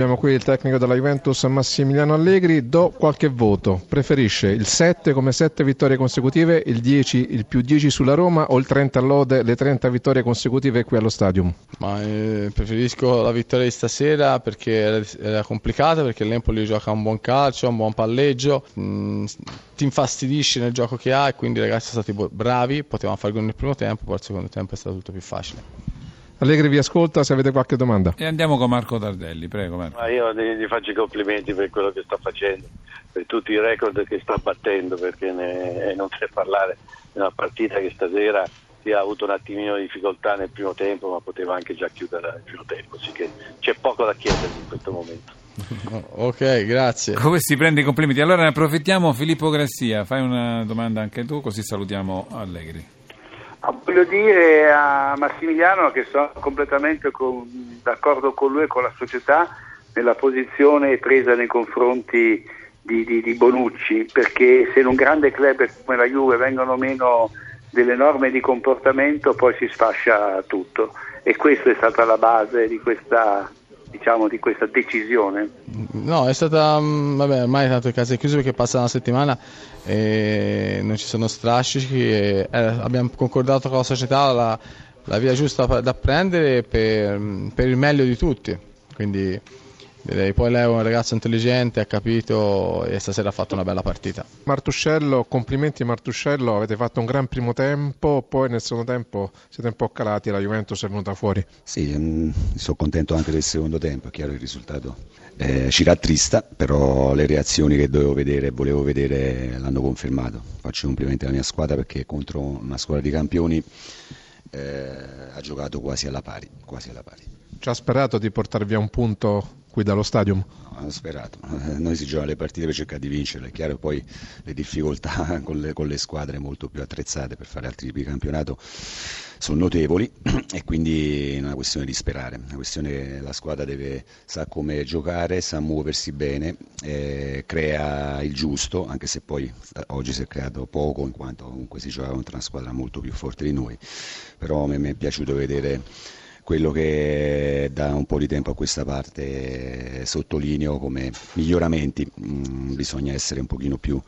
Abbiamo qui il tecnico della Juventus Massimiliano Allegri, do qualche voto, preferisce il 7 come 7 vittorie consecutive, il 10, il più 10 sulla Roma o il 30 all'Ode, le 30 vittorie consecutive qui allo Stadium? Ma, eh, preferisco la vittoria di stasera perché era, era complicata, perché l'Empoli gioca un buon calcio, un buon palleggio, mh, mm, ti infastidisce nel gioco che ha e quindi ragazzi sono stati bravi, potevamo fare gol nel primo tempo, poi il secondo tempo è stato tutto più facile. Allegri vi ascolta se avete qualche domanda. E andiamo con Marco Tardelli, prego Marco. Ma io gli faccio i complimenti per quello che sta facendo, per tutti i record che sta battendo, perché ne, non c'è parlare di una partita che stasera si ha avuto un attimino di difficoltà nel primo tempo, ma poteva anche già chiudere nel primo tempo, così che c'è poco da chiedere in questo momento. Ok, grazie. Come si prende i complimenti? Allora ne approfittiamo, Filippo Grassia, fai una domanda anche tu, così salutiamo Allegri. Ah, voglio dire a Massimiliano che sono completamente con, d'accordo con lui e con la società nella posizione presa nei confronti di, di, di, Bonucci, perché se in un grande club come la Juve vengono meno delle norme di comportamento poi si sfascia tutto. E questa è stata la base di questa, diciamo, di questa decisione. No, è stata, mm, vabbè, ormai tanto il caso è chiuso perché passa una settimana e non ci sono strascichi e eh, abbiamo concordato con la società la, la via giusta da prendere per, per, il meglio di tutti. Quindi direi, poi lei è un ragazzo intelligente, ha capito e stasera ha fatto una bella partita. Martuscello, complimenti Martuscello, avete fatto un gran primo tempo, poi nel secondo tempo siete un po' calati e la Juventus è venuta fuori. Sì, mm, sono contento anche del secondo tempo, è chiaro il risultato eh, ci rattrista, però le reazioni che dovevo vedere e volevo vedere l'hanno confermato. Faccio complimenti alla mia squadra perché contro una squadra di campioni eh, ha giocato quasi alla pari. Quasi alla pari. Ci ha sperato di portare via un punto qui dallo stadium? Sperato. Noi si gioca le partite per cercare di vincerle. È chiaro poi le difficoltà con le, con le squadre molto più attrezzate per fare altri tipi di campionato sono notevoli e quindi è una questione di sperare, una questione che la squadra deve, sa come giocare, sa muoversi bene, eh, crea il giusto, anche se poi eh, oggi si è creato poco in quanto comunque si gioca contro una squadra molto più forte di noi, però mi è piaciuto vedere quello che da un po' di tempo a questa parte sottolineo come miglioramenti, mm, bisogna essere un pochino più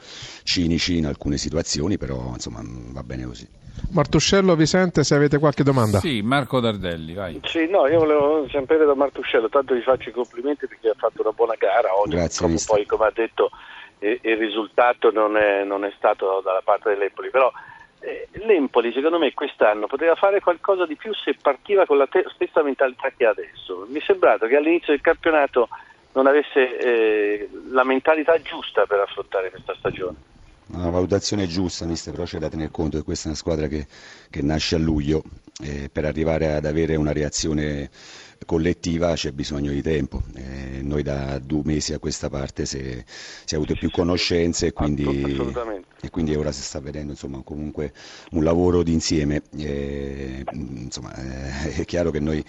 cinici in alcune situazioni, però insomma va bene così. Martuscello vi sente se avete qualche domanda. Sì, Marco Dardelli, vai. Sì, no, io volevo sapere da Martuscello, tanto vi faccio i complimenti perché ha fatto una buona gara oggi, Grazie, come poi come ha detto il risultato non è, non è, stato dalla parte dell'Empoli, però l'Empoli secondo me quest'anno poteva fare qualcosa di più se partiva con la te- stessa mentalità che ha adesso. Mi è sembrato che all'inizio del campionato non avesse eh, la mentalità giusta per affrontare questa stagione una valutazione giusta, mister, però c'è da tener conto che questa è una squadra che, che nasce a luglio e per arrivare ad avere una reazione collettiva c'è bisogno di tempo. Eh, noi da due mesi a questa parte si, si è avuto più conoscenze e quindi, e quindi, ora si sta vedendo insomma, comunque un lavoro d'insieme. Eh, insomma, eh, è chiaro che noi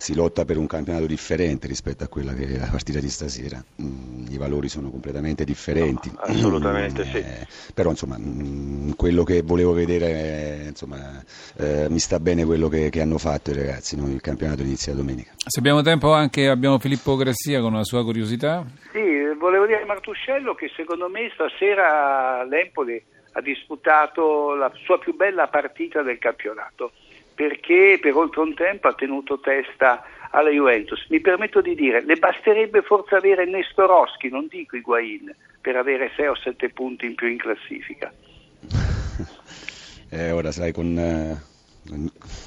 si lotta per un campionato differente rispetto a quella che è la partita di stasera. Mm, I valori sono completamente differenti. No, assolutamente sì. Eh, però insomma, mm, quello che volevo vedere, insomma, eh, mi sta bene quello che, che hanno fatto i ragazzi. No? Il campionato inizia domenica. Se abbiamo tempo anche abbiamo Filippo Grassia con una sua curiosità. Sì, volevo dire a Martuscello che secondo me stasera l'Empoli ha disputato la sua più bella partita del campionato perché per oltre un tempo ha tenuto testa alla Juventus. Mi permetto di dire, le basterebbe forse avere Nestorowski, non dico Higuain, per avere 6 o 7 punti in più in classifica. Eh, ora sai, con, eh,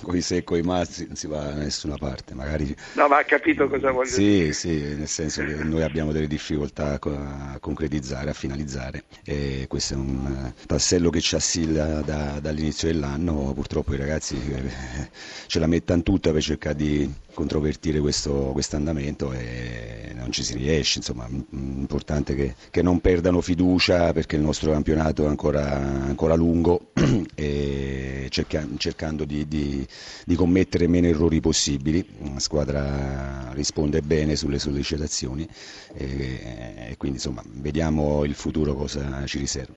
con i se e i mazzi non si va da nessuna parte. Magari... No, ma ha capito cosa voglio sì, dire. Sì, nel senso che noi abbiamo delle difficoltà a concretizzare, a finalizzare e questo è un tassello che ci assilla da, dall'inizio dell'anno. Purtroppo i ragazzi eh, ce la mettono tutta per cercare di controvertire questo andamento e non ci si riesce. Insomma, importante che, che non perdano fiducia perché il nostro campionato è ancora, ancora lungo e cerca, cercando di, di, di, commettere meno errori possibili. La squadra risponde bene sulle sollecitazioni e, e quindi insomma, vediamo il futuro cosa ci riserva.